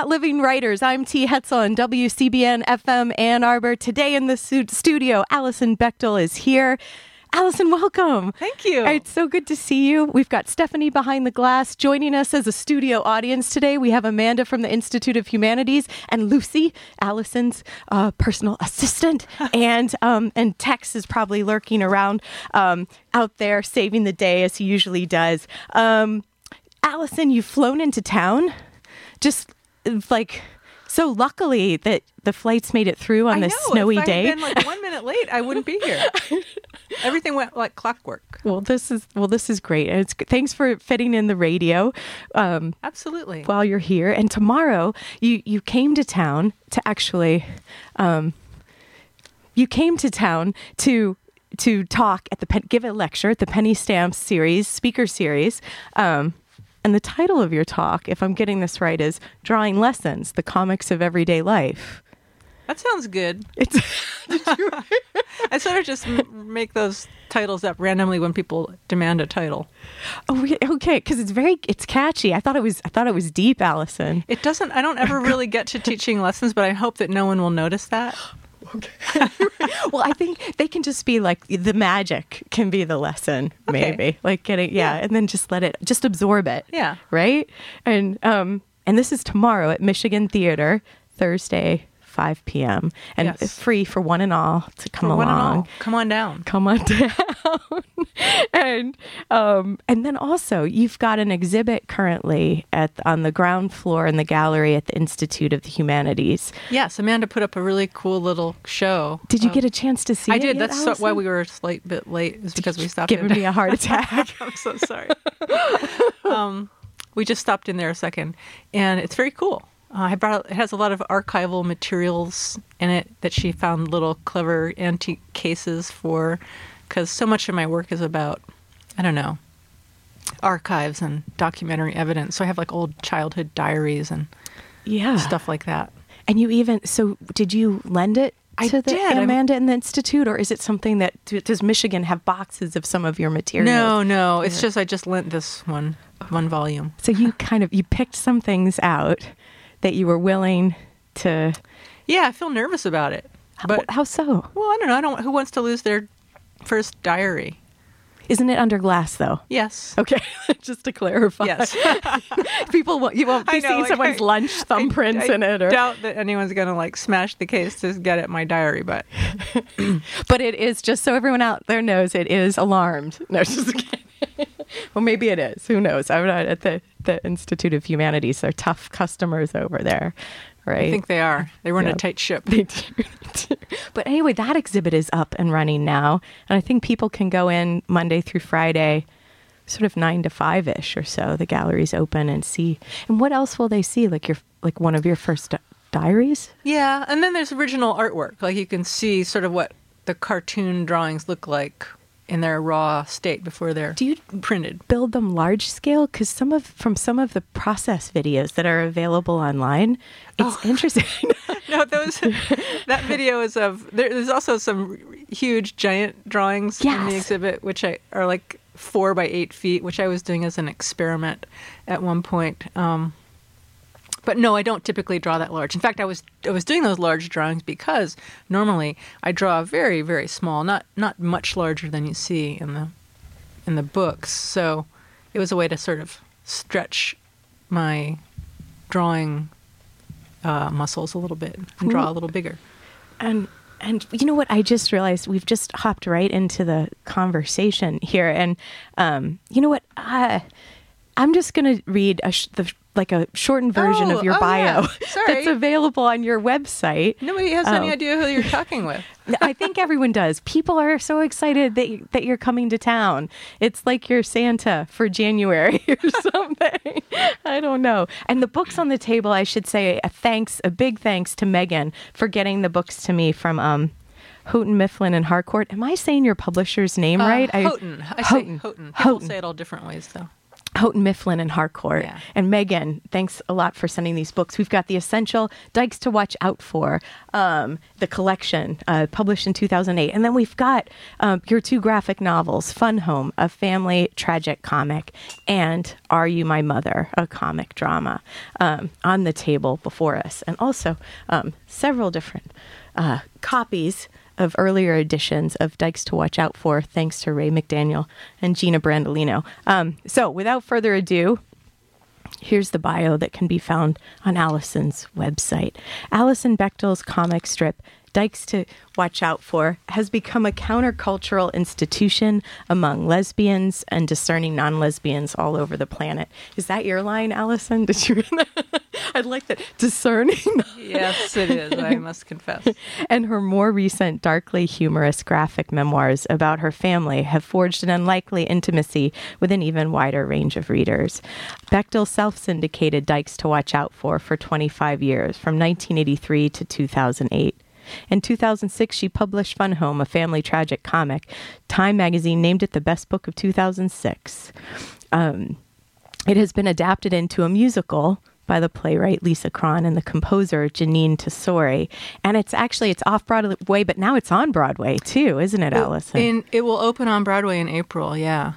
got Living Writers. I'm T. Hetzel on WCBN FM Ann Arbor. Today in the studio, Alison Bechdel is here. Alison, welcome. Thank you. It's so good to see you. We've got Stephanie behind the glass joining us as a studio audience today. We have Amanda from the Institute of Humanities and Lucy, Alison's uh, personal assistant, and um, and Tex is probably lurking around um, out there saving the day as he usually does. Um, Alison, you've flown into town. Just like so luckily that the flights made it through on I this know, snowy if I day. Had been like one minute late, I wouldn't be here. Everything went like clockwork. Well, this is well, this is great, and it's thanks for fitting in the radio. Um, Absolutely. While you're here, and tomorrow you you came to town to actually, um, you came to town to to talk at the give a lecture at the Penny Stamps series speaker series. Um, and the title of your talk, if I'm getting this right, is Drawing Lessons The Comics of Everyday Life. That sounds good. It's I sort of just make those titles up randomly when people demand a title. Oh, okay, because it's very it's catchy. I thought it was I thought it was deep, Alison. It doesn't. I don't ever really get to teaching lessons, but I hope that no one will notice that. Okay. well, I think they can just be like the magic can be the lesson, okay. maybe like getting yeah, yeah, and then just let it just absorb it. Yeah. Right. And um and this is tomorrow at Michigan Theater, Thursday, 5 p.m. and yes. free for one and all to come for along. Come on down. Come on down. and um, and then also you've got an exhibit currently at on the ground floor in the gallery at the Institute of the Humanities. Yes, Amanda put up a really cool little show. Did you get a chance to see? I did. Yet, That's so, why we were a slight bit late. Is because we stopped. Giving me a heart attack. I'm so sorry. um, we just stopped in there a second, and it's very cool. Uh, I brought it has a lot of archival materials in it that she found little clever antique cases for, because so much of my work is about, I don't know, archives and documentary evidence. So I have like old childhood diaries and yeah stuff like that. And you even so did you lend it I to the did. Amanda in the Institute, or is it something that does Michigan have boxes of some of your materials? No, no. It's just I just lent this one one volume. So you kind of you picked some things out that you were willing to. Yeah, I feel nervous about it. But how, how so? Well, I don't know. I don't. Who wants to lose their first diary? Isn't it under glass though? Yes. Okay, just to clarify. Yes. People won't, you won't be know, seeing like, someone's I- lunch thumbprints I in it, or, doubt that anyone's gonna like smash the case to get at my diary, but but it is just so everyone out there knows it is alarmed. No, just kidding. well, maybe it is. Who knows? I'm not at the the Institute of Humanities. They're tough customers over there, right? I think they are. They run Yeah. a tight ship. They do. but anyway, that exhibit is up and running now. And I think people can go in Monday through Friday, sort of nine to five ish or so. The gallery's open and see. And what else will they see? Like your like one of your first di- diaries? Yeah, and then there's original artwork. Like you can see sort of what the cartoon drawings look like in their raw state before they're Do you printed. build them large scale? Because some of from some of the process videos that are available online, it's interesting. No, those that video is of there, there's also some huge giant drawings in the exhibit, which I are like four by eight feet, which I was doing as an experiment at one point. Um, but no, I don't typically draw that large. In fact, I was I was doing those large drawings because normally I draw very very small, not not much larger than you see in the in the books. So it was a way to sort of stretch my drawing uh, muscles a little bit and draw a little bigger. And and you know what? I just realized we've just hopped right into the conversation here, and um, you know what? Uh, I'm just gonna read a sh- the like a shortened version Oh, of your oh, bio yeah. That's available on your website. Nobody has any Oh. idea who you're talking with. I think everyone does. People are so excited that you, that you're coming to town. It's like you're Santa for January or something. I don't know. And the books on the table, I should say, a thanks, a big thanks to Megan for getting the books to me from um, Houghton Mifflin and Harcourt. Am I saying your publisher's name Uh, right? I- Houghton. I Houghton. say Houghton. People Houghton. say it all different ways, though. Houghton Mifflin and Harcourt. Yeah. And Megan, thanks a lot for sending these books. We've got The Essential Dykes to Watch Out For, um, the collection uh, published in 2008. And then we've got um, your two graphic novels Fun Home, a family tragic comic, and Are You My Mother, a comic drama, um, on the table before us. And also um, several different uh, copies of earlier editions of Dykes to Watch Out For, thanks to Ray McDaniel and Gina Brandolino. Um, so, without further ado, here's the bio that can be found on Alison's website. Alison Bechdel's comic strip, Dykes to Watch Out For, has become a countercultural institution among lesbians and discerning non lesbians all over the planet. Is that your line, Alison? Did you? I'd like that. Discerning Yes, it is. I must confess. and her more recent darkly humorous graphic memoirs about her family have forged an unlikely intimacy with an even wider range of readers. Bechdel self syndicated Dykes to Watch Out For for 25 years, from 1983 to 2008. In 2006, she published Fun Home, a family tragic comic. Time magazine named it the best book of 2006. Um, it has been adapted into a musical by the playwright Lisa Kron and the composer Jeanine Tesori. And it's actually it's off Broadway, but now it's on Broadway too, isn't it, Alison? In, it will open on Broadway in April. Yeah,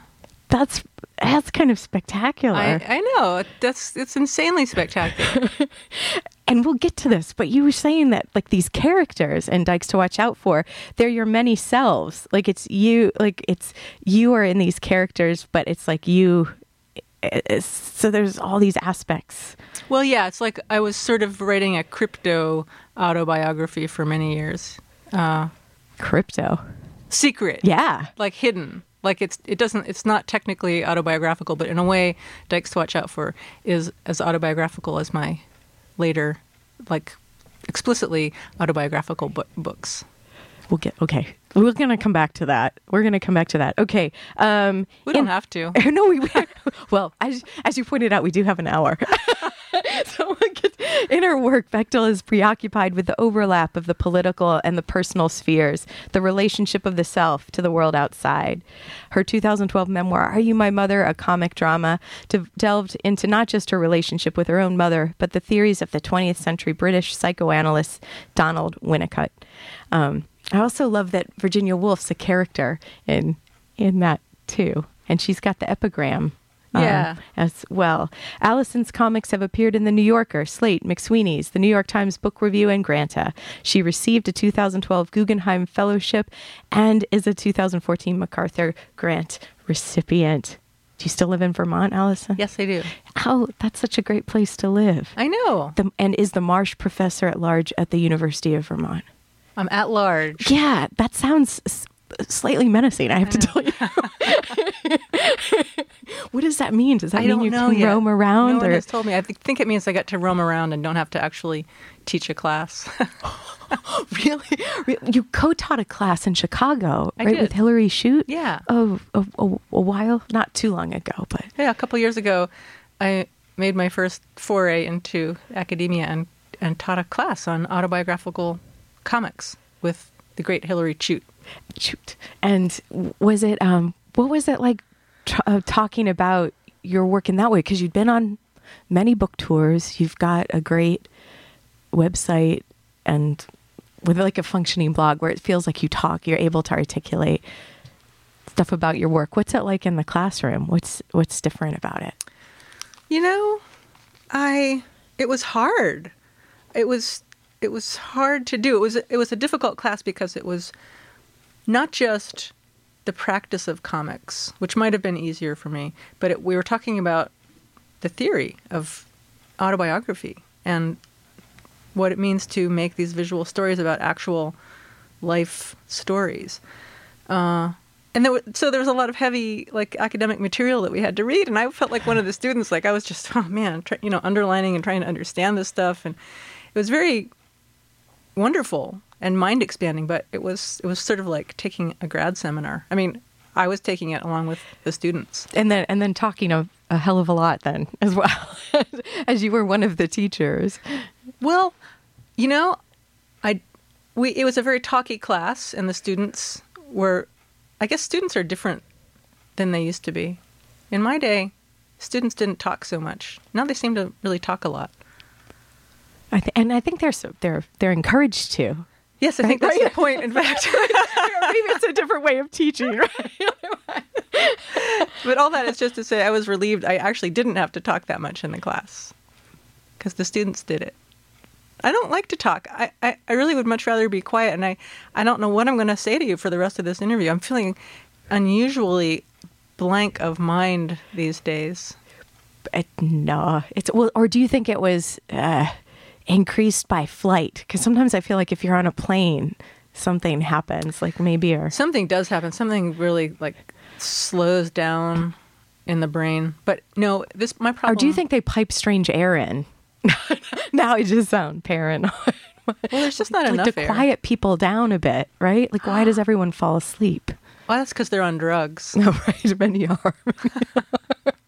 that's that's kind of spectacular. I, I know. That's it's insanely spectacular. and we'll get to this, but you were saying that like these characters and Dykes to watch out for, they're your many selves. Like it's you, like it's you are in these characters, but it's like you. It's, so there's all these aspects. well, yeah, it's like I was sort of writing a crypto autobiography for many years. Uh, Crypto, secret. yeah. like hidden. Like it's it doesn't it's not technically autobiographical, but in a way, Dykes to Watch Out For is as autobiographical as my later, like explicitly autobiographical bu- books. We'll get okay. We're gonna come back to that. We're gonna come back to that. Okay. Um, We don't in- have to. no, we well, as as you pointed out, we do have an hour. so we'll get- in her work, Bechdel is preoccupied with the overlap of the political and the personal spheres, the relationship of the self to the world outside. Her 2012 memoir, "Are You My Mother?" a comic drama, de- delved into not just her relationship with her own mother, but the theories of the 20th century British psychoanalyst Donald Winnicott. Um, I also love that Virginia Woolf's a character in in that too, and she's got the epigram. Um, Yeah. as well. Alison's comics have appeared in The New Yorker, Slate, McSweeney's, The New York Times Book Review, and Granta. She received a 2012 Guggenheim Fellowship and is a 2014 MacArthur Grant recipient. Do you still live in Vermont, Alison? Yes, I do. How that's such a great place to live. I know. The, and is the Marsh professor at large at the University of Vermont? I'm at large. Yeah, that sounds slightly menacing. I have to mm. tell you. what does that mean? Does that I mean you can yet. roam around? No one or has told me. I th- think it means I get to roam around and don't have to actually teach a class. really, you co-taught a class in Chicago, I right, did. with Hillary Chute? yeah. Oh, a, a, a while, not too long ago, but Yeah, a couple years ago, I made my first foray into academia and, and taught a class on autobiographical comics with the great Hillary Chute. shoot. And was it um what was it like t- uh, talking about your work in that way because you'd been on many book tours, you've got a great website and with like a functioning blog where it feels like you talk, you're able to articulate stuff about your work. What's it like in the classroom? What's what's different about it? You know, I it was hard. It was it was hard to do. It was it was a difficult class because it was not just the practice of comics, which might have been easier for me, but it, we were talking about the theory of autobiography and what it means to make these visual stories about actual life stories. Uh, and there were, so there was a lot of heavy like academic material that we had to read, and I felt like one of the students. Like I was just, oh man, try, you know, underlining and trying to understand this stuff, and it was very wonderful and mind expanding. But it was it was sort of like taking a grad seminar. I mean, I was taking it along with the students. And then and then talking a, a hell of a lot then as well as you were one of the teachers. Well, you know, I we it was a very talky class, and the students were, I guess, students are different than they used to be. In my day, students didn't talk so much. Now they seem to really talk a lot. I th- and I think they're so, they're they're encouraged to. Yes, I think that's Right. the point. In fact, Maybe it's a different way of teaching, right? but all that is just to say, I was relieved. I actually didn't have to talk that much in the class because the students did it. I don't like to talk. I, I, I really would much rather be quiet, and I, I don't know what I'm going to say to you for the rest of this interview. I'm feeling unusually blank of mind these days. It, no, it's well. Or do you think it was uh, increased by flight? Because sometimes I feel like if you're on a plane, something happens. Like maybe or Something does happen. Something really like slows down in the brain. But no, this my problem. or do you think they pipe strange air in? now I just sound paranoid. Well, there's just not like enough to air. quiet people down a bit, right? Like why does everyone fall asleep? Well, that's because they're on drugs. No, right. Many are.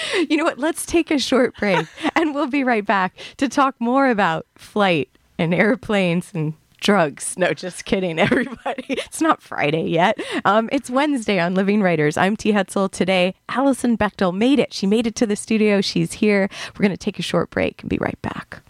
you know what? Let's take a short break and we'll be right back to talk more about flight and airplanes and drugs. No, just kidding, everybody. It's not Friday yet. Um, it's Wednesday on Living Writers. I'm T. Hetzel. Today, Alison Bechdel made it. She made it to the studio. She's here. We're going to take a short break and be right back.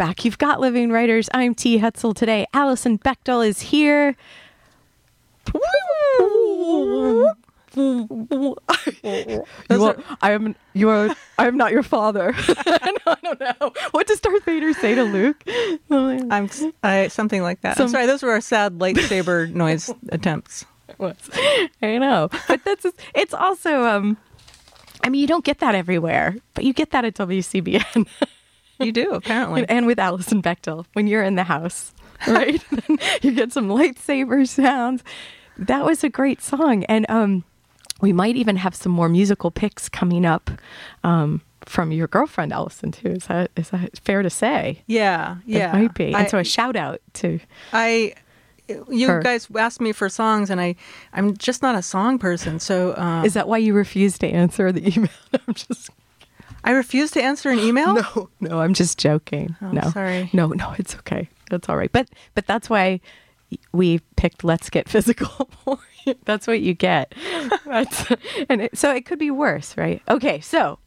Back. You've got Living Writers. I'm T. Hetzel today. Alison Bechdel is here. you are, I am you are I am not your father. I don't know. What does Darth Vader say to Luke? I'm I, something like that. Some- I'm sorry, those were our sad lightsaber noise attempts. I know. But that's it's also um I mean you don't get that everywhere, but you get that at WCBN. You do, apparently. and with Alison Bechdel when you're in the house, right? you get some lightsaber sounds. That was a great song, and um, we might even have some more musical picks coming up um, from your girlfriend Alison too. Is that is that fair to say? Yeah, yeah. it might be. I, And so a shout out to I you Her. guys asked me for songs, and I I'm just not a song person, so uh, is that why you refused to answer the email? I'm just I refuse to answer an email. no, no. I'm just joking. Oh, no, sorry. No, no, it's okay. That's all right. But but that's why we picked "Let's Get Physical." that's what you get. That's, and it, so it could be worse, right? Okay, so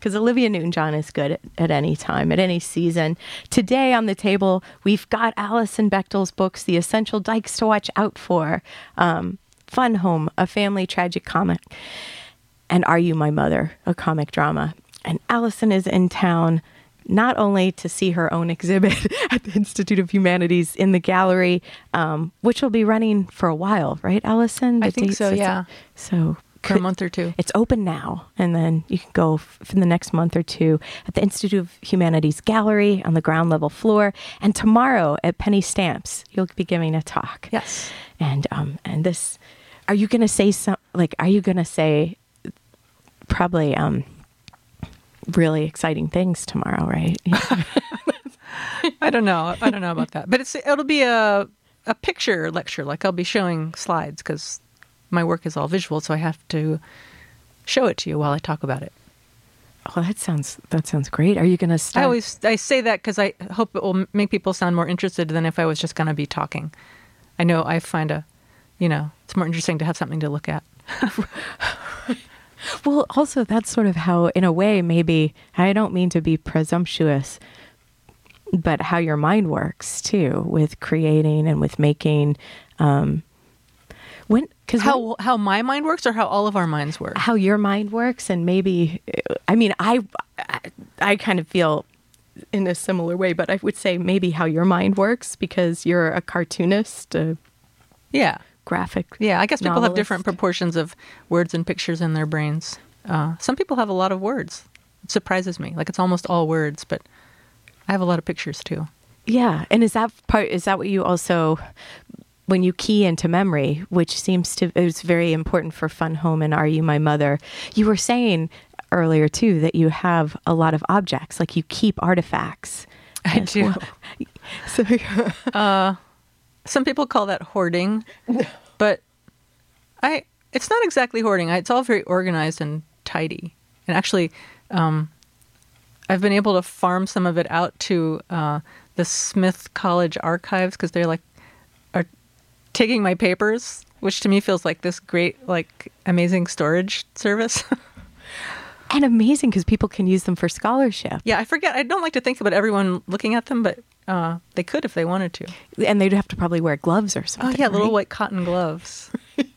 because Olivia Newton-John is good at, at any time, at any season. Today on the table, we've got Alison Bechdel's books, The Essential Dykes to Watch Out For, um, Fun Home, a family tragic comic, and Are You My Mother, a comic drama. And Alison is in town not only to see her own exhibit at the Institute of Humanities in the gallery, um, which will be running for a while, right, Alison? I think so, yeah. So For a month or two. it's open now, and then you can go f- for the next month or two at the Institute of Humanities Gallery on the ground level floor. And tomorrow at Penny Stamps, you'll be giving a talk. Yes. And um and this, are you going to say some like? Are you going to say probably um really exciting things tomorrow? Right? I don't know. I don't know about that, but it's it'll be a a picture lecture. Like I'll be showing slides because my work is all visual, so I have to show it to you while I talk about it. oh, that sounds that sounds great. Are you going to start? I always I say that because I hope it will make people sound more interested than if I was just going to be talking. I know I find a, you know, it's more interesting to have something to look at. Well, also, that's sort of how, in a way, maybe, I don't mean to be presumptuous, but how your mind works too with creating and with making. Um, when, because How how my mind works, or how all of our minds work. how your mind works, and maybe, I mean, I, I, I kind of feel in a similar way, but I would say maybe how your mind works because you're a cartoonist, a Yeah, graphic. yeah. I guess people have different proportions of words and pictures in their brains. Uh, some people have a lot of words. It surprises me. Like it's almost all words, but I have a lot of pictures too. Yeah, and is that part? Is that what you also, when you key into memory, which seems to is very important for Fun Home and Are You My Mother? You were saying earlier too that you have a lot of objects, like you keep artifacts. I do. well. So Some people call that hoarding, but I it's not exactly hoarding. I- It's all very organized and tidy. And actually, um, I've been able to farm some of it out to uh, the Smith College archives because they're like are taking my papers, which to me feels like this great, like amazing storage service. and amazing because people can use them for scholarship, yeah, I forget. I don't like to think about everyone looking at them, but uh, they could if they wanted to. and they'd have to probably wear gloves or something. Oh something. yeah, little white cotton gloves.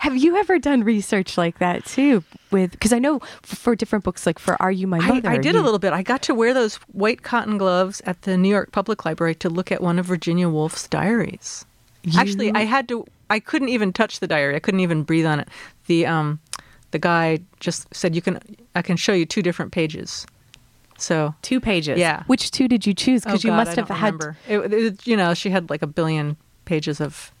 Have you ever done research like that too? With because I know f- for different books, like for Are You My Mother, I did a little bit. I got to wear those white cotton gloves at the New York Public Library to look at one of Virginia Woolf's diaries. Actually, I had to. I couldn't even touch the diary. I couldn't even breathe on it. The um, the guy just said, "You can. I can show you two different pages." So two pages. Yeah. Which two did you choose? Because Oh, you God, must I have had. It, it- you know, she had like a billion pages of.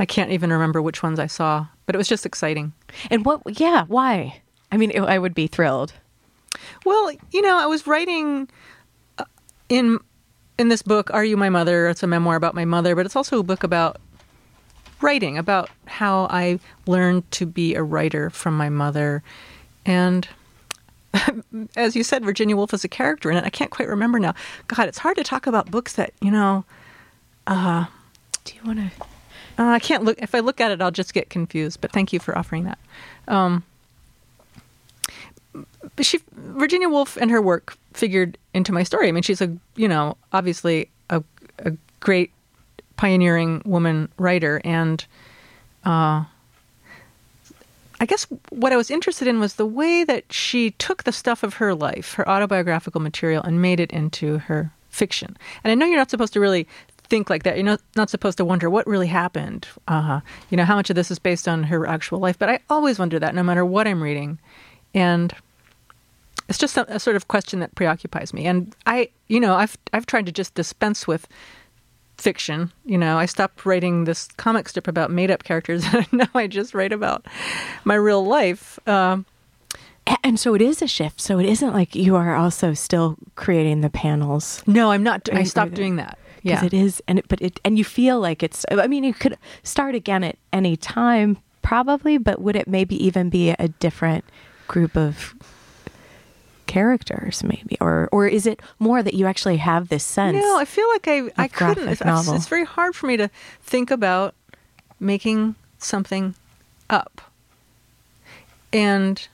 I can't even remember which ones I saw, but it was just exciting. And what? Yeah. Why? I mean, it, I would be thrilled. Well, you know, I was writing uh, in in this book, "Are You My Mother?" It's a memoir about my mother, but it's also a book about writing, about how I learned to be a writer from my mother, and as you said, Virginia Woolf is a character in it. I can't quite remember now. God, it's hard to talk about books that you know. Uh, Do you want to? Uh, I can't look. If I look at it, I'll just get confused. But thank you for offering that. Um, she Virginia Woolf and her work figured into my story. I mean, she's a you know obviously a, a great pioneering woman writer, and uh, I guess what I was interested in was the way that she took the stuff of her life, her autobiographical material, and made it into her fiction. And I know you're not supposed to really think like that. You're not, not supposed to wonder what really happened. Uh, you know, how much of this is based on her actual life. But I always wonder that no matter what I'm reading. And it's just a, a sort of question that preoccupies me. And I, you know, I've, I've tried to just dispense with fiction. You know, I stopped writing this comic strip about made up characters. and now I just write about my real life. Um, and so it is a shift. So it isn't like you are also still creating the panels. no, I'm not. I stopped doing that. because Yeah. it is and it, but it and you feel like it's i mean you could start again at any time probably but would it maybe even be a different group of characters maybe or or is it more that you actually have this sense No, I feel like I I couldn't. It's, it's very hard for me to think about making something up. And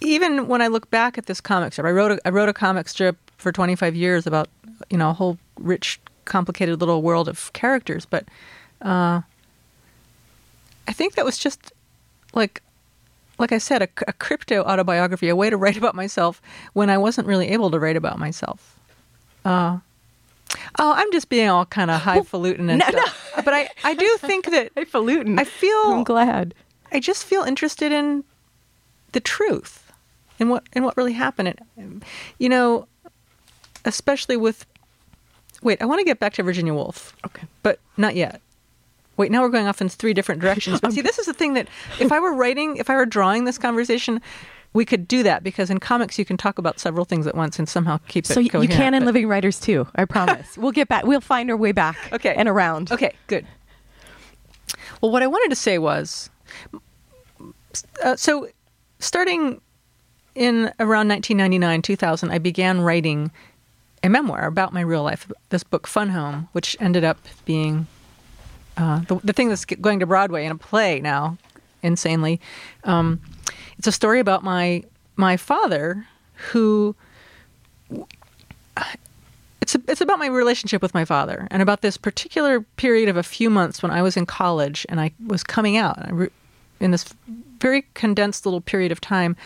even when I look back at this comic strip, I wrote a, I wrote a comic strip for 25 years about you know a whole rich, complicated little world of characters, but uh, I think that was just like like I said, a, a crypto autobiography, a way to write about myself when I wasn't really able to write about myself. Uh, oh, I'm just being all kind of highfalutin and no, stuff. But I, I do think that highfalutin I feel i'm glad I just feel interested in the truth and what and what really happened. And, you know, especially with. Wait, I want to get back to Virginia Woolf, okay but not yet. Wait, now we're going off in three different directions. But see, this is the thing that if I were writing, if I were drawing this conversation, we could do that because in comics you can talk about several things at once and somehow keep it so you, you coherent, can in but- living writers too i promise we'll get back we'll find our way back Okay. and around Okay, good. Well, what I wanted to say was uh, so starting in around 1999, 2000, I began writing a memoir about my real life, this book, Fun Home, which ended up being uh, the, the thing that's going to Broadway in a play now, insanely. Um, it's a story about my my father who it's a, it's about my relationship with my father and about this particular period of a few months when I was in college and I was coming out. Re- in this very condensed little period of time,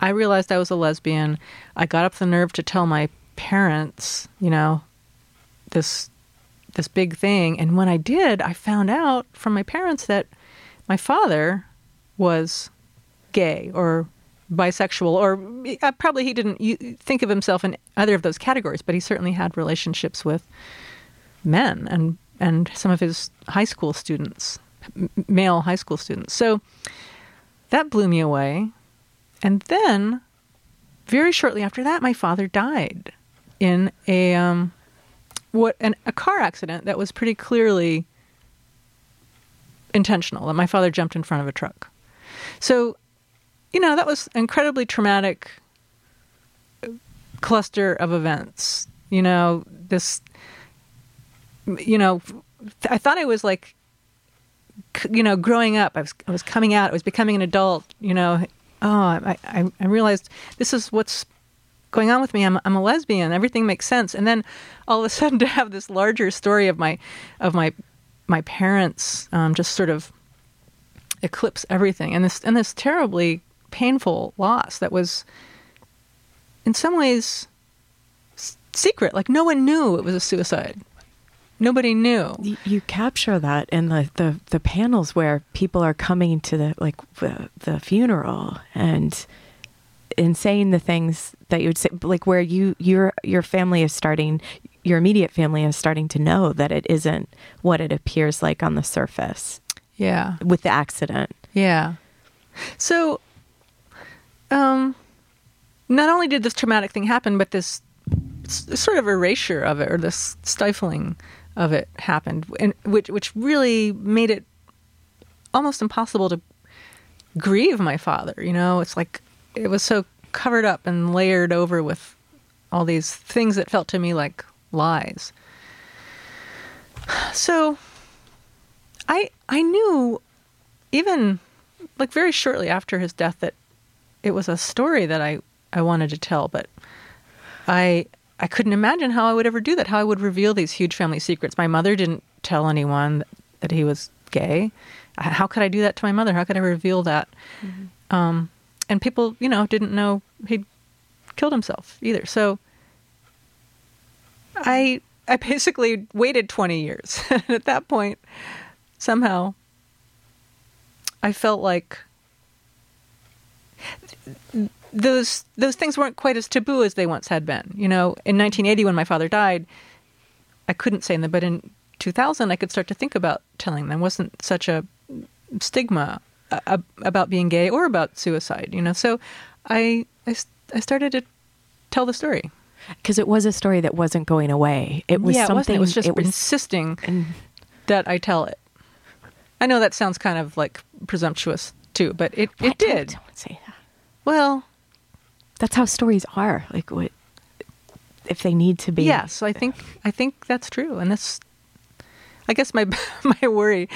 I realized I was a lesbian. I got up the nerve to tell my parents, you know, this this big thing, and when I did, I found out from my parents that my father was gay or bisexual, or uh, probably he didn't think of himself in either of those categories, but he certainly had relationships with men and and some of his high school students, male high school students. So that blew me away. And then, very shortly after that, my father died in a um, what an, a car accident that was pretty clearly intentional. That my father jumped in front of a truck. So, you know, that was incredibly traumatic uh, cluster of events. You know, this, you know, I thought I was like, you know, growing up. I was, I was coming out. I was becoming an adult. You know, oh, I, I, I realized this is what's going on with me. I'm, I'm a lesbian. Everything makes sense. And then all of a sudden, to have this larger story of my, of my, my parents, um, just sort of eclipse everything, and this, and this terribly painful loss that was, in some ways, secret. Like no one knew it was a suicide. Nobody knew. you, you capture that in the, the the panels where people are coming to the like the, the funeral and and saying the things that you would say like where you your your family is starting your immediate family is starting to know that it isn't what it appears like on the surface Yeah. with the accident Yeah. So, um, not only did this traumatic thing happen, but this sort of erasure of it, or this stifling of it, happened, and which which really made it almost impossible to grieve my father. You know, it's like it was so covered up and layered over with all these things that felt to me like lies. So, I I knew even like very shortly after his death that it was a story that I, I wanted to tell, but I I couldn't imagine how I would ever do that, how I would reveal these huge family secrets. My mother didn't tell anyone that he was gay. How could I do that to my mother? How could I reveal that? Mm-hmm. Um, and people, you know, didn't know he'd killed himself either. So I I basically waited 20 years. At that point, somehow I felt like those those things weren't quite as taboo as they once had been. You know, in 1980 when my father died, I couldn't say them, but in 2000 I could start to think about telling them. It wasn't such a stigma about being gay or about suicide, you know. So I I, I started to tell the story because it was a story that wasn't going away. It was yeah, something. It, it was just it was, insisting and, that I tell it. I know that sounds kind of like presumptuous too, but it it did. Don't say that. Well, that's how stories are. Like what if they need to be? Yeah. So I think I think that's true, and that's. I guess my my worry,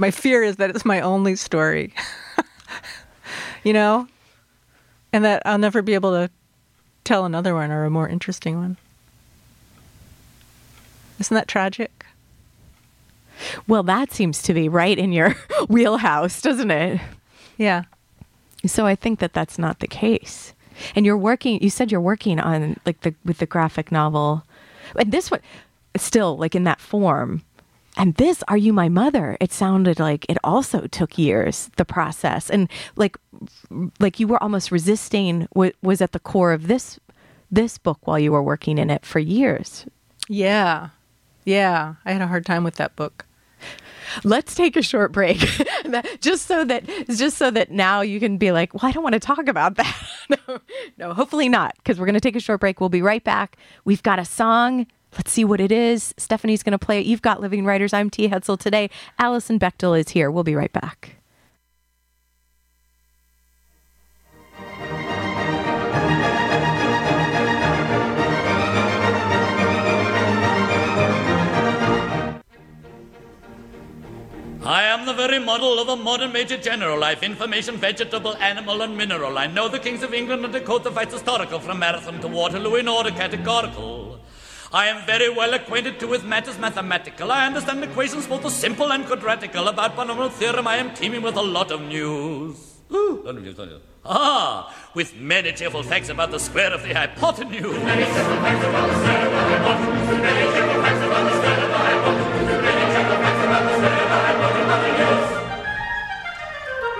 my fear is that it's my only story. you know, and that I'll never be able to tell another one or a more interesting one. Isn't that tragic? Well, that seems to be right in your wheelhouse, doesn't it? Yeah. So I think that that's not the case. And you're working. You said you're working on like the with the graphic novel, and this one still like in that form. And this, Are You My Mother? It sounded like it also took years, the process. And like like you were almost resisting what was at the core of this this book while you were working in it for years. Yeah. Yeah. I had a hard time with that book. Let's take a short break, just so that just so that now you can be like, well, I don't want to talk about that. no, no, hopefully not, because we're going to take a short break. We'll be right back. We've got a song Let's see what it is. Stephanie's going to play it. You've got Living Writers. I'm T. Hetzel today. Alison Bechdel is here. We'll be right back. I am the very model of a modern major general. Life, information, vegetable, animal, and mineral. I know the kings of England and the fights historical from Marathon to Waterloo in order categorical. I am very well acquainted too with matters mathematical. I understand equations both the simple and quadratical. About polynomial theorem, I am teeming with a lot of news. Ooh, lot of news, lot of news. Ah, with many cheerful facts about the square of the hypotenuse. Many cheerful facts about the square of the hypotenuse. Many cheerful facts about the square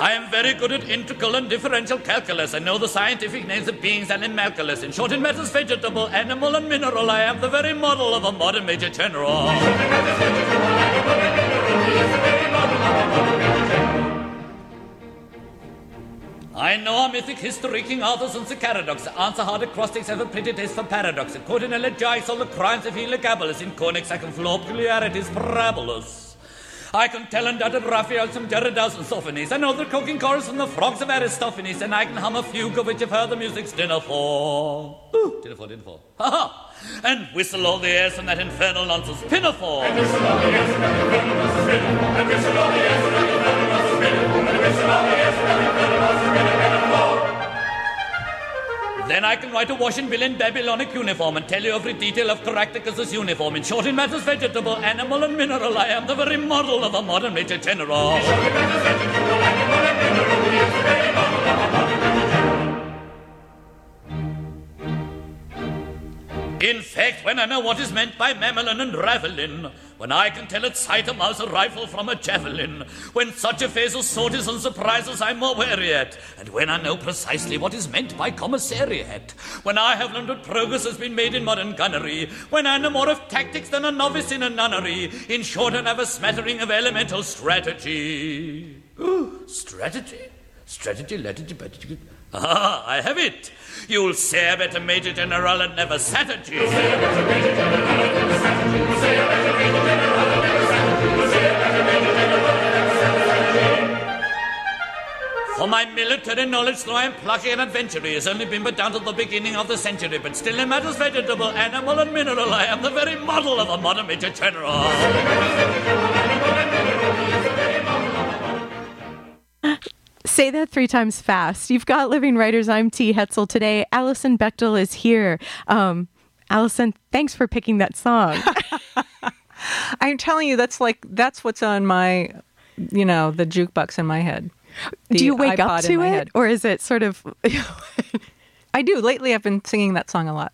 I am very good at integral and differential calculus. I know the scientific names of beings and animalculous. In short, in matters vegetable, animal, and mineral, I am the very model of a modern major general. I know our mythic history, King Arthur's and Sir Caradoc's. Answer hard acrostics have a pretty taste for paradox. Quote in elegiacs all the crimes of Heliogabalus. In Cornix I can flow peculiarities parabolous. I can tell undoubted Raphael some Gerard Dows and Zoffanies. I know the croaking chorus from the frogs of Aristophanes, and I can hum a fugue of which you've heard the music's Dinorah. Ooh, Dinorah, dinner for. Ha ha! And whistle all the airs from that infernal nonsense pinafore. And whistle all the airs from that infernal nonsense pinafore. And whistle all the airs from that infernal nonsense pinafore. And whistle all the airs from that infernal nonsense pinafore. Then I can write a washing bill in Babylonic uniform and tell you every detail of Caractacus' uniform. In short, in matters vegetable, animal, and mineral, I am the very model of a modern major general. In fact, when I know what is meant by mammalian and ravelin, when I can tell at sight a mouse a rifle from a javelin, when such affairs of sorties and surprises I'm more wary at, and when I know precisely what is meant by commissariat, when I have learned what progress has been made in modern gunnery, when I know more of tactics than a novice in a nunnery, in short, I have a smattering of elemental strategy. Ooh, strategy? Strategy, strategy, Ah, I have it. You'll say I bet a Major General and never sat at you. Say I bet Major General and never sat my military knowledge, though I am plucky and adventurous, has only been but down to the beginning of the century. But still, in matters vegetable, animal, and mineral, I am the very model of a modern Major General. Say that three times fast. You've got Living Writers. I'm T. Hetzel today. Alison Bechdel is here. Um, Alison, thanks for picking that song. I'm telling you, that's like that's what's on my, you know, the jukebox in my head. Do you wake up to it, head. or is it sort of? I do. Lately, I've been singing that song a lot.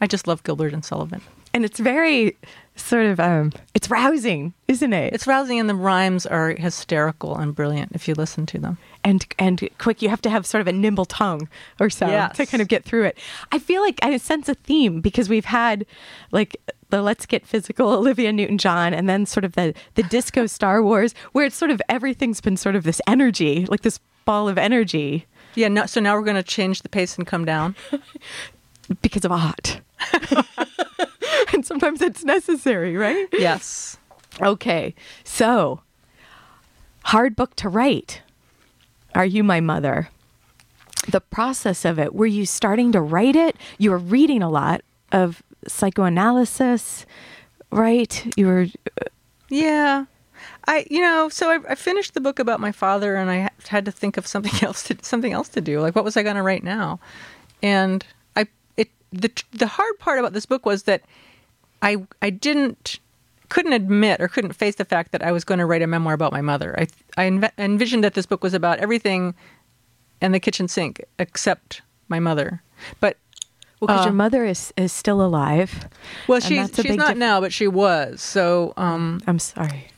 I just love Gilbert and Sullivan. And it's very sort of um, it's rousing, isn't it? It's rousing, and the rhymes are hysterical and brilliant if you listen to them. and and quick. You have to have sort of a nimble tongue or so Yes. to kind of get through it. I feel like I sense a theme because we've had like the Let's Get Physical Olivia Newton John, and then sort of the the disco Star Wars, where it's sort of everything's been sort of this energy, like this ball of energy Yeah. No, so now we're going to change the pace and come down. because of art. and sometimes it's necessary, right? yes. Okay, so hard book to write. Are you my mother? The process of it, were you starting to write it? You were reading a lot of psychoanalysis, right? You were, uh, Yeah. I, you know, so I, I finished the book about my father, and I had to think of something else to something else to do. Like, what was I going to write now? And I, it, the the hard part about this book was that I I didn't couldn't admit or couldn't face the fact that I was going to write a memoir about my mother. I I env- envisioned that this book was about everything and the kitchen sink except my mother. But well, because Uh, your mother is, is still alive. well, she's she's not diff- now, but she was. So um, I'm sorry.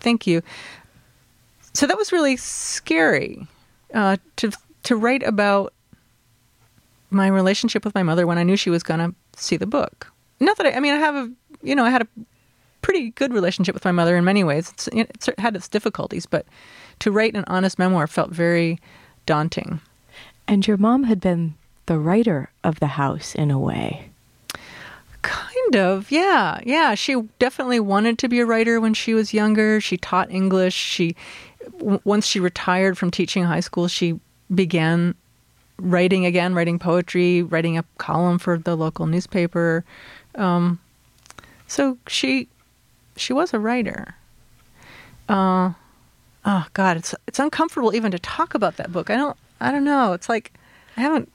thank you. So that was really scary uh, to to write about my relationship with my mother when I knew she was going to see the book. Not that I, I mean, I have a you know I had a pretty good relationship with my mother in many ways. It's, it's had its difficulties, but to write an honest memoir felt very daunting. And your mom had been the writer of the house in a way. Kind of, yeah, yeah. She definitely wanted to be a writer when she was younger. She taught English. She, w- once she retired from teaching high school, she began writing again, writing poetry, writing a column for the local newspaper. Um, so she, she was a writer. Uh, oh God, it's it's uncomfortable even to talk about that book. I don't, I don't know. It's like I haven't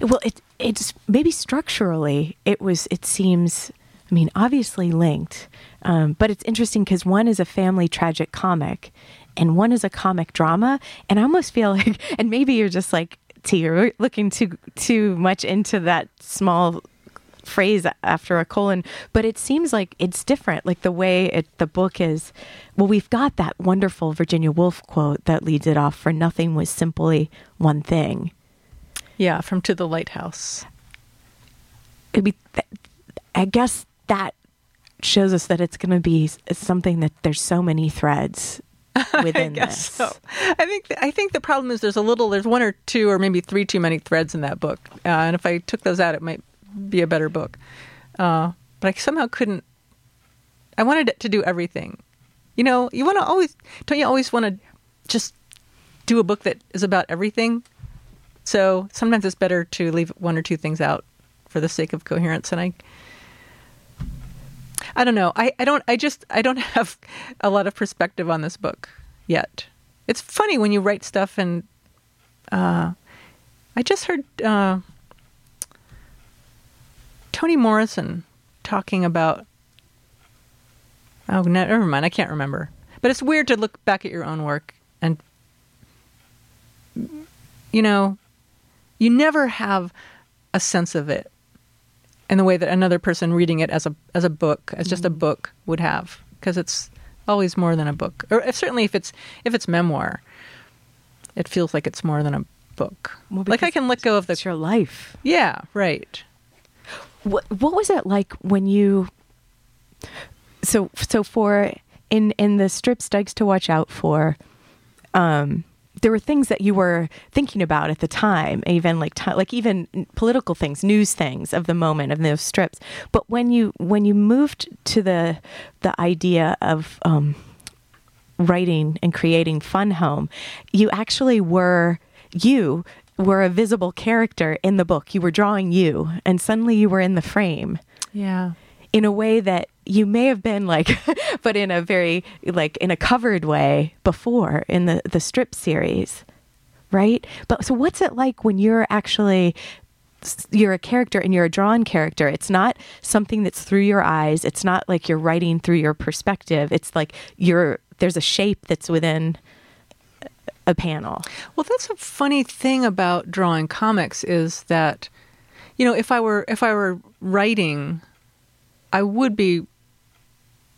Well, it it's maybe structurally it was. It seems. I mean, obviously linked, um, but it's interesting because one is a family tragicomic, and one is a comic drama. And I almost feel like, and maybe you're just like, T, you're looking too too much into that small phrase after a colon, but it seems like it's different. Like the way it, the book is. Well, we've got that wonderful Virginia Woolf quote that leads it off: "For nothing was simply one thing." yeah from To the Lighthouse. I mean, th- I guess that shows us that it's going to be something that there's so many threads within I guess this. so. I think I think the problem is there's a little there's one or two or maybe three too many threads in that book, uh, and if I took those out, it might be a better book. Uh, but I somehow couldn't. I wanted to do everything. You know, you want to always don't you always want to just do a book that is about everything. So sometimes it's better to leave one or two things out for the sake of coherence. And I, I don't know. I, I don't. I just I don't have a lot of perspective on this book yet. It's funny when you write stuff and uh, I just heard uh, Toni Morrison talking about. Oh, never mind. I can't remember. But it's weird to look back at your own work and, you know, you never have a sense of it in the way that another person reading it as a as a book, as just a mm-hmm. book would have, because it's always more than a book. Or if, certainly if it's if it's memoir, it feels like it's more than a book. Well, like I can let go of the It's your life. yeah, right. What What was it like when you? So so for in in the strips Dykes to watch out for, um, there were things that you were thinking about at the time, even like ti like even political things, news things of the moment of those strips. But when you when you moved to the the idea of um, writing and creating Fun Home, you actually were you were a visible character in the book. You were drawing you, and suddenly you were in the frame Yeah. in a way that you may have been like, but in a very like in a covered way before in the the strip series, right? But so what's it like when you're actually you're a character and you're a drawn character. It's not something that's through your eyes. It's not like you're writing through your perspective. It's like you're there's a shape that's within a panel. Well, that's a funny thing about drawing comics is that you know, if I were if I were writing, I would be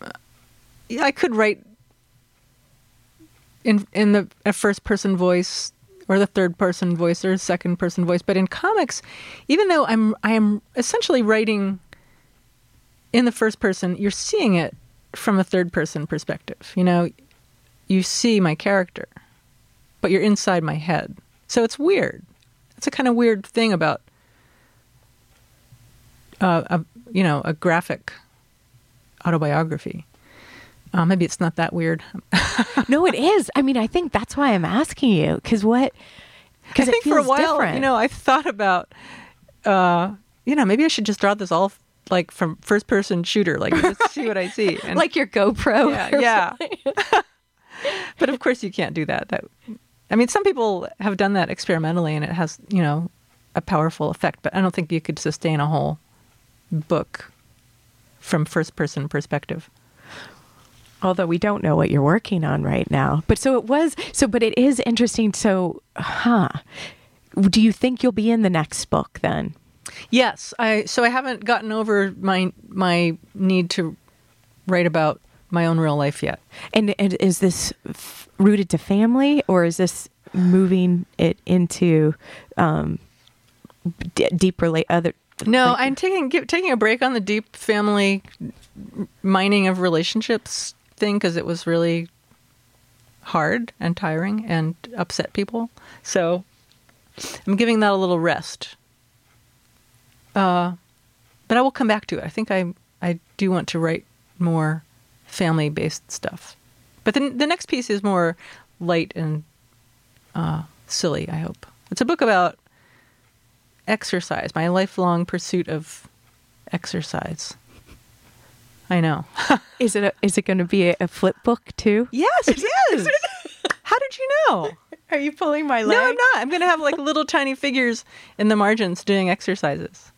uh, I could write in in the a first person voice or the third person voice or second person voice. But in comics, even though I'm I am essentially writing in the first person, you're seeing it from a third person perspective. You know, you see my character, but you're inside my head. So it's weird. It's a kind of weird thing about uh, a you know a graphic autobiography. Uh, maybe it's not that weird. no, it is. I mean, I think that's why I'm asking you because what? Because I think for a while, different. you know, I thought about, uh, you know, maybe I should just draw this all like from first person shooter, like just see what I see, and, like your GoPro. Yeah, yeah. but of course, you can't do that. That I mean, some people have done that experimentally, and it has you know a powerful effect. But I don't think you could sustain a whole book from first person perspective although we don't know what you're working on right now. But so it was so but it is interesting so huh. Do you think you'll be in the next book then? Yes, I so I haven't gotten over my my need to write about my own real life yet. And, and is this f- rooted to family or is this moving it into um, d- deep relate other no, like, I'm taking taking a break on the deep family mining of relationships thing because it was really hard and tiring and upset people. So I'm giving that a little rest. Uh, but I will come back to it. I think I I do want to write more family based stuff. But then the next piece is more light and uh, silly. I hope it's a book about exercise, my lifelong pursuit of exercise. I know. is it a, is it going to be a, a, flip book too? Yes, it is. How did you know? Are you pulling my leg? No, I'm not. I'm going to have like little tiny figures in the margins doing exercises.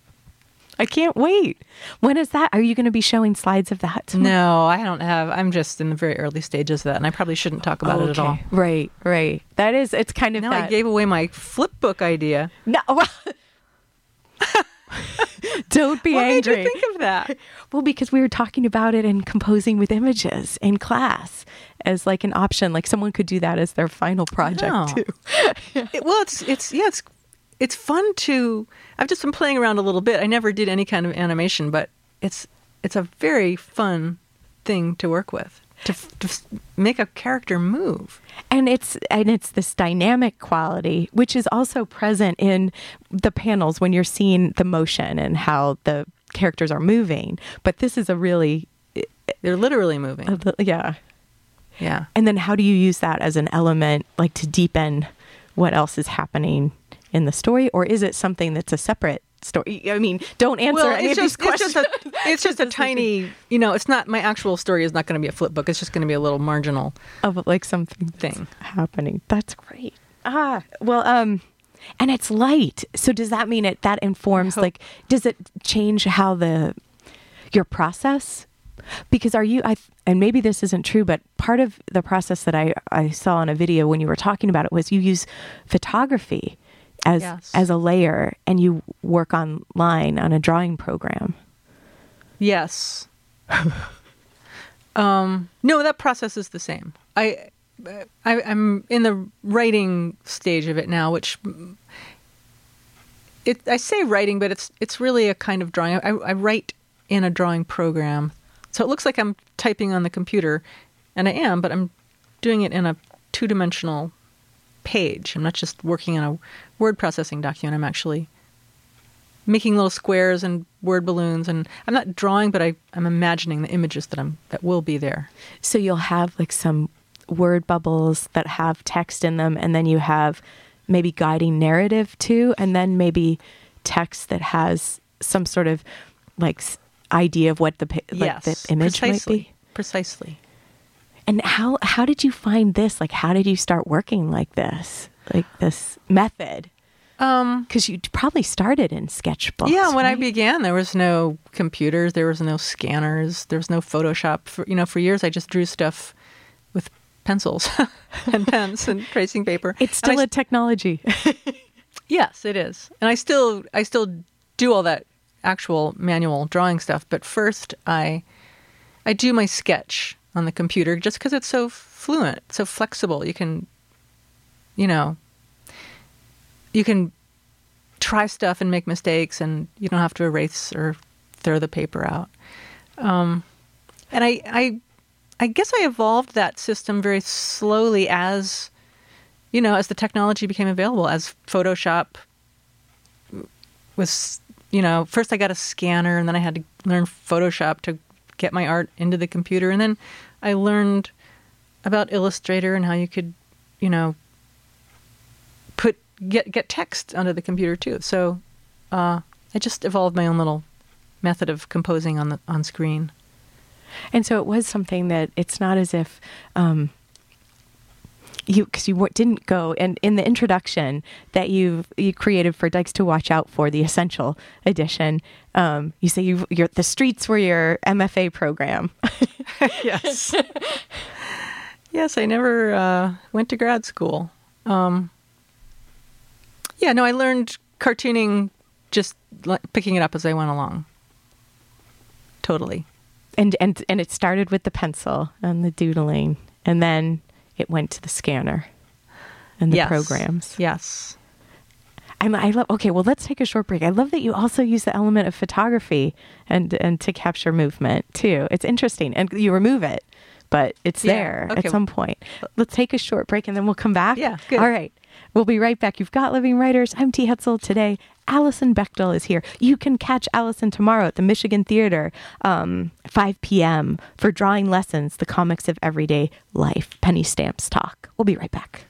I can't wait. When is that? Are you going to be showing slides of that? No, I don't have. I'm just in the very early stages of that, and I probably shouldn't talk about okay. it at all. Right, right. That is. It's kind of. No, that. I gave away my flip book idea. No. Don't be what angry. What made you think of that? Well, because we were talking about it and composing with images in class as like an option. Like someone could do that as their final project oh. too. it, well, it's it's yeah, it's it's fun to. I've just been playing around a little bit. I never did any kind of animation, but it's it's a very fun thing to work with to, to make a character move and it's and it's this dynamic quality which is also present in the panels when you're seeing the motion and how the characters are moving but this is a really they're literally moving a, yeah yeah and then how do you use that as an element like to deepen what else is happening in the story or is it something that's a separate story. I mean, don't answer well, any of just, these questions. It's just a, it's just a tiny, you know, it's not my actual story is not going to be a flip book. It's just going to be a little marginal of like something thing happening. That's great. Ah, well, um, and it's light. So does that mean it that informs like does it change how the your process? Because are you I and maybe this isn't true, but part of the process that I I saw in a video when you were talking about it was you use photography as yes. as a layer and you work online on a drawing program. Yes. um, no, that process is the same. I, I I'm in the writing stage of it now, which it, I say writing, but it's it's really a kind of drawing. I, I write in a drawing program, so it looks like I'm typing on the computer, and I am, but I'm doing it in a two dimensional page. I'm not just working on a word processing document. I'm actually making little squares and word balloons and I'm not drawing but I, I'm imagining the images that I'm that will be there. So you'll have like some word bubbles that have text in them and then you have maybe guiding narrative too and then maybe text that has some sort of like idea of what the like yes, the image precisely, might be. Precisely. And how how did you find this? Like, how did you start working like this, like this method? Um, Because you probably started in sketchbooks. yeah, when I began, there was no computers, there was no scanners, there was no Photoshop. For you know, for years I just drew stuff with pencils and pens and tracing paper. it's I still a technology. Yes, it is. And I still I still do all that actual manual drawing stuff, but first I I do my sketch on the computer just cuz it's so fluent, so flexible. You can you know you can try stuff and make mistakes and you don't have to erase or throw the paper out. Um and I I I guess I evolved that system very slowly as you know, as the technology became available, as Photoshop was, you know, first I got a scanner and then I had to learn Photoshop to get my art into the computer. And then I learned about Illustrator and how you could, you know, get get text onto the computer too. So uh, I just evolved my own little method of composing on the on screen. And so it was something that it's not as if um, you because you w- didn't go and in the introduction that you you created for Dykes to watch out for the essential edition. Um, you say you you're the streets were your MFA program. yes. yes, I never uh, went to grad school. Um, yeah, no, I learned cartooning just like, picking it up as I went along. Totally. and and and it started with the pencil and the doodling, and then it went to the scanner and the Yes. programs. Yes. I, I love. Okay, well, let's take a short break. I love that you also use the element of photography and and to capture movement too. It's interesting, and you remove it, but it's Yeah, there okay. at some point. Let's take a short break, and then we'll come back. Yeah, good. All right, we'll be right back. You've got Living Writers. I'm T. Hetzel today. Alison Bechdel is here. You can catch Alison tomorrow at the Michigan Theater, um, 5 p.m. for drawing lessons, the comics of everyday life, penny stamps talk. We'll be right back.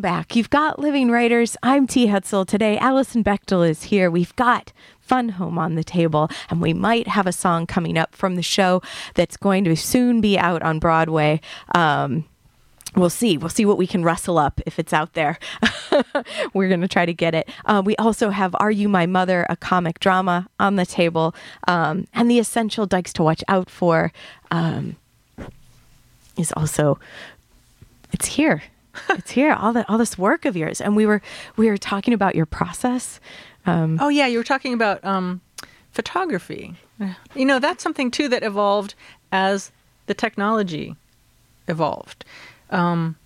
Welcome back. You've got Living Writers. I'm T. Hetzel. Today, Alison Bechdel is here. We've got Fun Home on the table, and we might have a song coming up from the show that's going to soon be out on Broadway. Um, we'll see. We'll see what we can rustle up if it's out there. We're going to try to get it. Uh, we also have Are You My Mother, a comic drama on the table, um, and the essential dykes to watch out for um, is also it's here. it's here. All that all this work of yours, and we were we were talking about your process. Um, Oh yeah, you were talking about um, photography. You know, that's something too that evolved as the technology evolved. Um,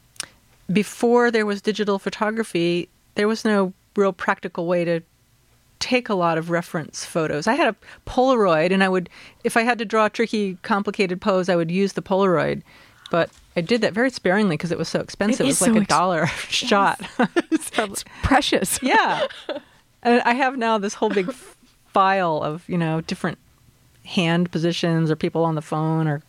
before there was digital photography, there was no real practical way to take a lot of reference photos. I had a Polaroid, and I would, if I had to draw a tricky, complicated pose, I would use the Polaroid. But I did that very sparingly because it was so expensive. It was like so a ex- dollar a shot. It's probably- precious. yeah. And I have now this whole big file of, you know, different hand positions or people on the phone or,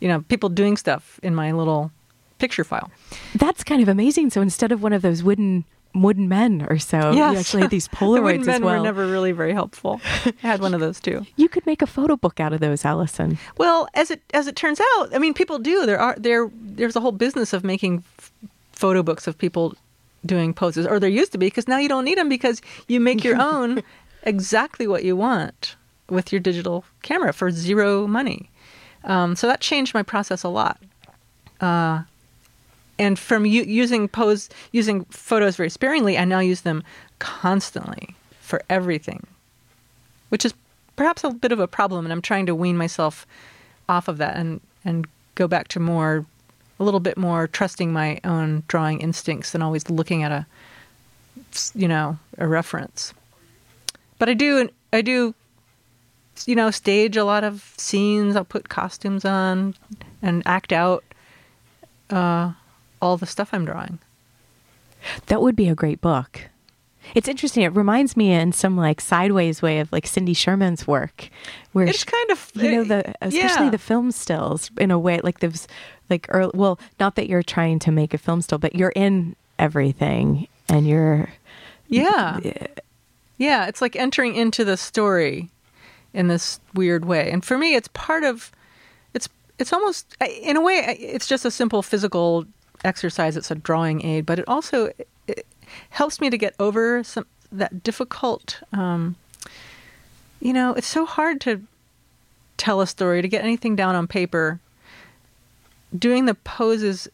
you know, people doing stuff in my little picture file. That's kind of amazing. So instead of one of those wooden wooden men or so, you actually had these the wooden Polaroids men as well. were never really very helpful. I had one of those too. you could make a photo book out of those, Alison. Well, as it as it turns out, I mean, people do. There are there there's a whole business of making f- photo books of people doing poses, or there used to be, because now you don't need them because you make your own exactly what you want with your digital camera for zero money. Um, so that changed my process a lot. Uh, and from u- using pose using photos very sparingly, I now use them constantly for everything, which is perhaps a bit of a problem. And I'm trying to wean myself off of that and and go back to more a little bit more trusting my own drawing instincts than always looking at a you know a reference. But I do I do you know stage a lot of scenes. I'll put costumes on and act out uh, all the stuff I'm drawing. That would be a great book. It's interesting. It reminds me in some like sideways way of like Cindy Sherman's work, where It's she- kind of you know the especially yeah. the film stills in a way like those like early, well not that you're trying to make a film still but you're in everything and you're Yeah. Yeah, it's like entering into the story in this weird way. And for me it's part of it's it's almost in a way it's just a simple physical exercise it's a drawing aid, but it also it helps me to get over some that difficult um you know, it's so hard to tell a story to get anything down on paper. Doing the poses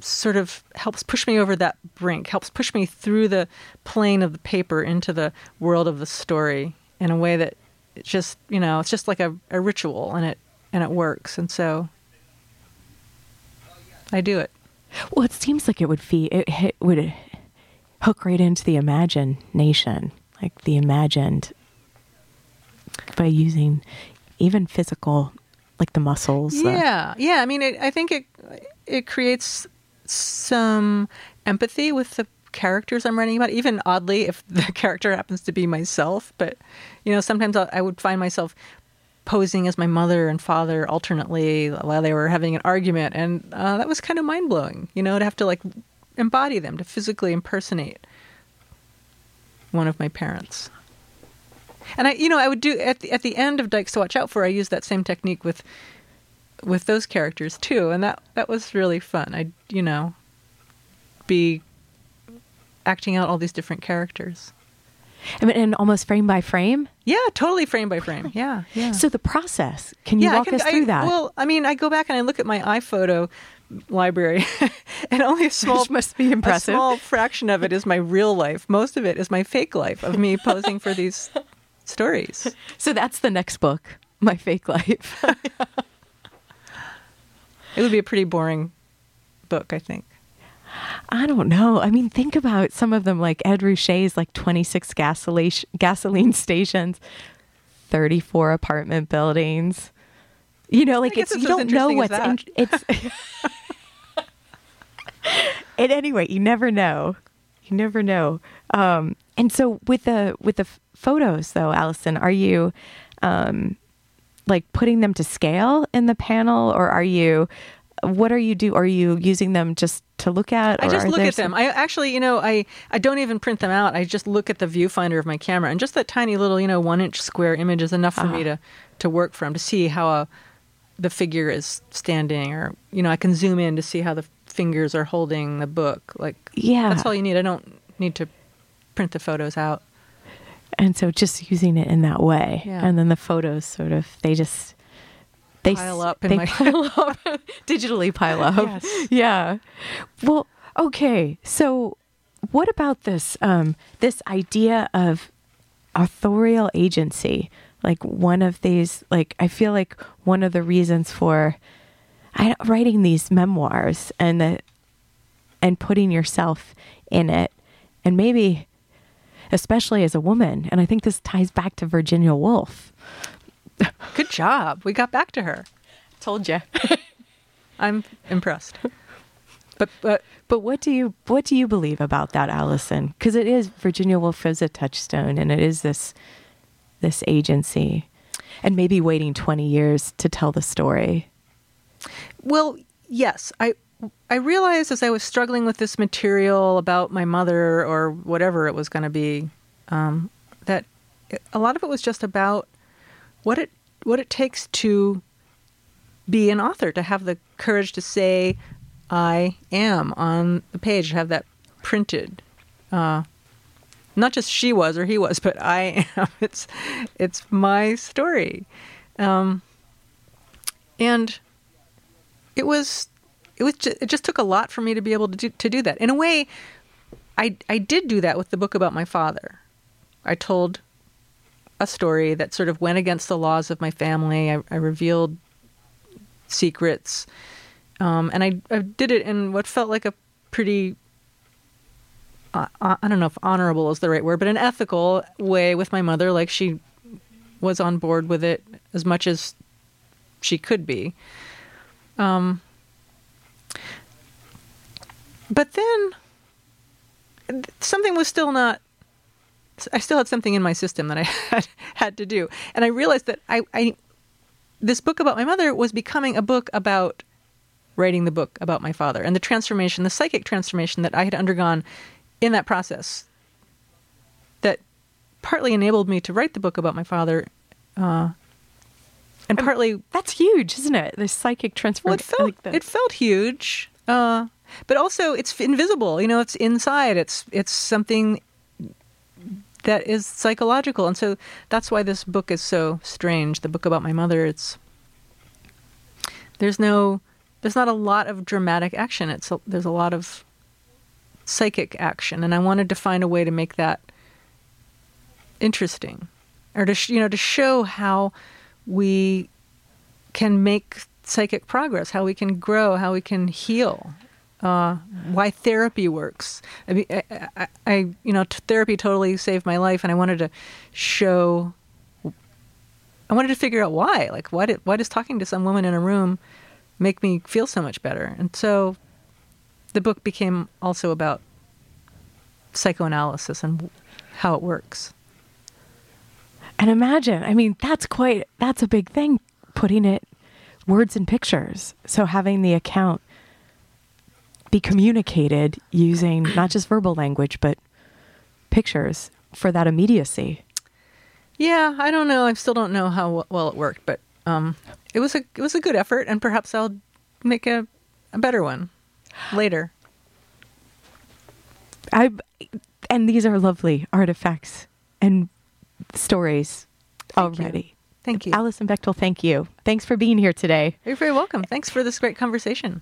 sort of helps push me over that brink, helps push me through the plane of the paper into the world of the story in a way that it's just, you know, it's just like a, a ritual and it and it works. And so I do it. Well it seems like it would feed it hit, would hook right into the imagination like the imagined by using even physical like the muscles the- Yeah, yeah. I mean, it, I think it it creates some empathy with the characters I'm writing about. Even oddly, if the character happens to be myself, but you know, sometimes I, I would find myself posing as my mother and father alternately while they were having an argument, and uh, that was kind of mind blowing. You know, to have to like embody them, to physically impersonate one of my parents. And I, you know, I would do at the at the end of Dykes to Watch Out For. I used that same technique with with those characters too, and that that was really fun. I, you know, be acting out all these different characters. I mean, and almost frame by frame Yeah, totally frame by frame. Yeah, yeah. so the process can you yeah, I walk can- us I- through that Well, I mean, I go back and I look at my iPhoto library, and only a small Which must be impressive. A small fraction of it is my real life. Most of it is my fake life of me posing for these stories. so that's the next book my fake life It would be a pretty boring book, I think. I don't know. I mean, think about some of them, like Ed Ruscha's, like 26 gasoline, gasoline stations, 34 apartment buildings. You know, like it's, it's you don't know what's, in, it's, and anyway, you never know. You never know. Um, and so with the, with the f- photos though, Alison, are you, um, like putting them to scale in the panel or are you, what are you do? Are you using them just to look at? I just look at them. I actually, you know, I, I don't even print them out. I just look at the viewfinder of my camera, and just that tiny little, you know, one inch square image is enough for me Uh-huh. to, to work from to see how a, the figure is standing, or you know, I can zoom in to see how the fingers are holding the book. Like, Yeah. that's all you need. I don't need to print the photos out. and so just using it in that way, Yeah. and then the photos sort of they just they Pile up in they my- pile up digitally pile up. Yes. Yeah. Well, okay. So, what about this um, this idea of authorial agency? Like one of these, like I feel like one of the reasons for I, writing these memoirs and the and putting yourself in it, and maybe especially as a woman, and I think this ties back to Virginia Woolf. Good job. We got back to her. Told you. I'm impressed. But but But what do you what do you believe about that, Alison? Because it is Virginia Woolf is a touchstone, and it is this this agency, and maybe waiting twenty years to tell the story. Well, yes, I I realized as I was struggling with this material about my mother or whatever it was going to be, um, that a lot of it was just about what it what it takes to be an author, to have the courage to say I am on the page, have that printed. Uh, not just she was or he was, but I am. It's it's my story, um, and it was it was just, it just took a lot for me to be able to do, to do that. In a way, I I did do that with the book about my father. I told a story that sort of went against the laws of my family. I, I revealed secrets, um, and I, I did it in what felt like a pretty uh, uh, I don't know if honorable is the right word, but an ethical way with my mother. Like she was on board with it as much as she could be. Um, but then something was still not. I still had something in my system that I had had to do, and I realized that I, I this book about my mother was becoming a book about writing the book about my father and the transformation, the psychic transformation that I had undergone in that process. That partly enabled me to write the book about my father, uh, and partly That's huge, isn't it? The psychic well, transformation. it felt it felt huge, uh, but also it's invisible. You know, it's inside. It's it's something that is psychological, and so that's why this book is so strange. The book about my mother. It's there's no there's not a lot of dramatic action. It's a, there's a lot of psychic action, and I wanted to find a way to make that interesting, or to you know to show how we can make psychic progress, how we can grow, how we can heal, uh, why therapy works. I mean, I, I, I you know, t- therapy totally saved my life, and I wanted to show. I wanted to figure out why. Like, why did why does talking to some woman in a room make me feel so much better? And so, the book became also about psychoanalysis and how it works. And imagine, I mean, that's quite that's a big thing. Putting it words and pictures. So having the account be communicated using not just verbal language but pictures for that immediacy. Yeah, I don't know. I still don't know how well it worked, but um, it was a it was a good effort, and perhaps I'll make a, a better one later. I and these are lovely artifacts and stories Thank you. already. Thank you. Alison Bechdel, thank you. Thanks for being here today. You're very welcome. Thanks for this great conversation.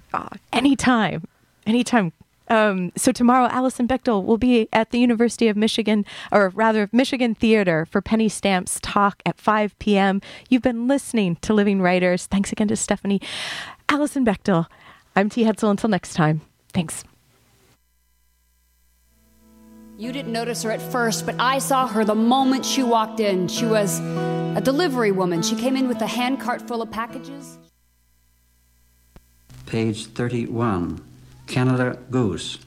Anytime. Anytime. Um, so tomorrow, Alison Bechdel will be at the University of Michigan, or rather, Michigan Theater for Penny Stamp's talk at 5 p.m. You've been listening to Living Writers. Thanks again to Stephanie. Alison Bechdel. I'm T. Hetzel. Until next time. Thanks. You didn't notice her at first, but I saw her the moment she walked in. She was a delivery woman. She came in with a handcart full of packages. Page 31. Canada Goose.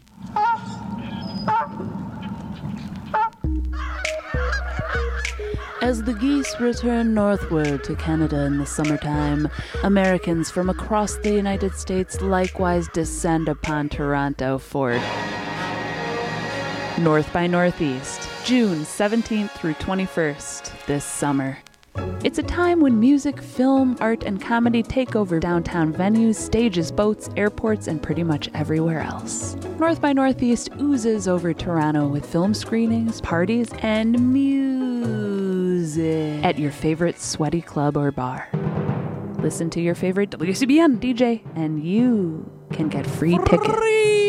As the geese return northward to Canada in the summertime, Americans from across the United States likewise descend upon Toronto Fort. North by Northeast, June 17th through 21st this summer. It's a time when music, film, art, and comedy take over downtown venues, stages, boats, airports, and pretty much everywhere else. North by Northeast oozes over Toronto with film screenings, parties, and music at your favorite sweaty club or bar. Listen to your favorite WCBN DJ, and you can get free tickets.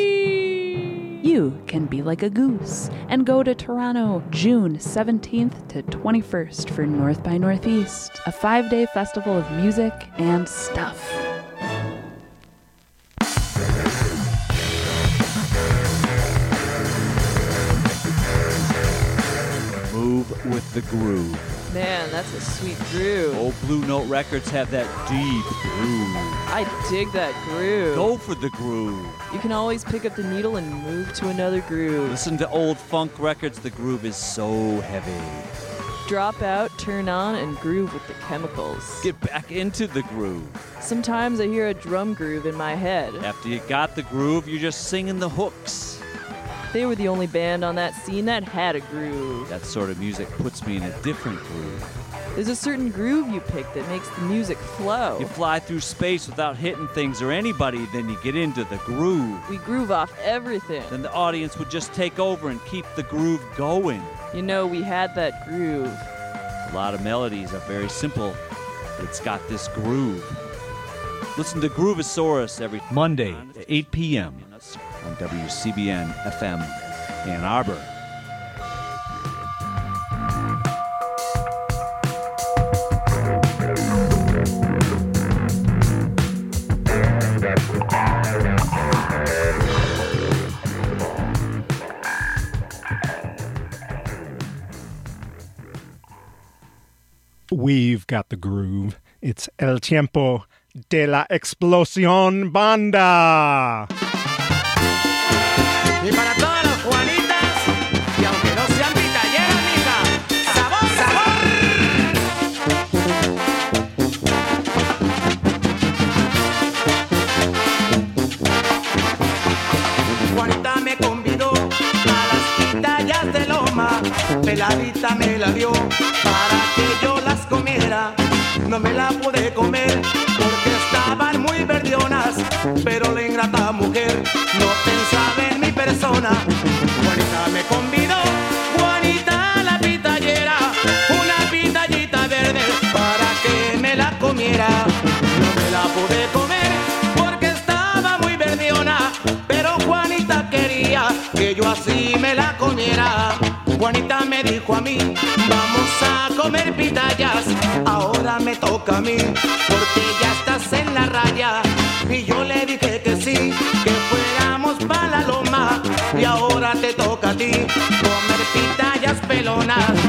You can be like a goose and go to Toronto June 17th to 21st for North by Northeast, a five day festival of music and stuff. Move with the groove. Man, that's a sweet groove. Old Blue Note Records have that deep groove. I dig that groove. Go for the groove. You can always pick up the needle and move to another groove. Listen to old funk records, the groove is so heavy. Drop out, turn on, and groove with the chemicals. Get back into the groove. Sometimes I hear a drum groove in my head. After you got the groove, you're just singing the hooks. They were the only band on that scene that had a groove. That sort of music puts me in a different groove. There's a certain groove you pick that makes the music flow. You fly through space without hitting things or anybody, then you get into the groove. We groove off everything. Then the audience would just take over and keep the groove going. You know, we had that groove. A lot of melodies are very simple, but it's got this groove. Listen to Groovosaurus every Monday at 8 p.m. on WCBN FM Ann Arbor. We've got the groove. It's El Tiempo de la Explosión Banda. Y para todas las Juanitas, y aunque no sean pitalleras, mija, sabor, sabor. Juanita me convidó a las pitayas de Loma, peladita me la dio para que yo las comiera. No me la pude comer porque estaban muy verdionas, pero la ingrata mujer no pensaba comer pitayas, ahora me toca a mí, porque ya estás en la raya. Y yo le dije que sí, que fuéramos para la loma, y ahora te toca a ti comer pitayas pelonas.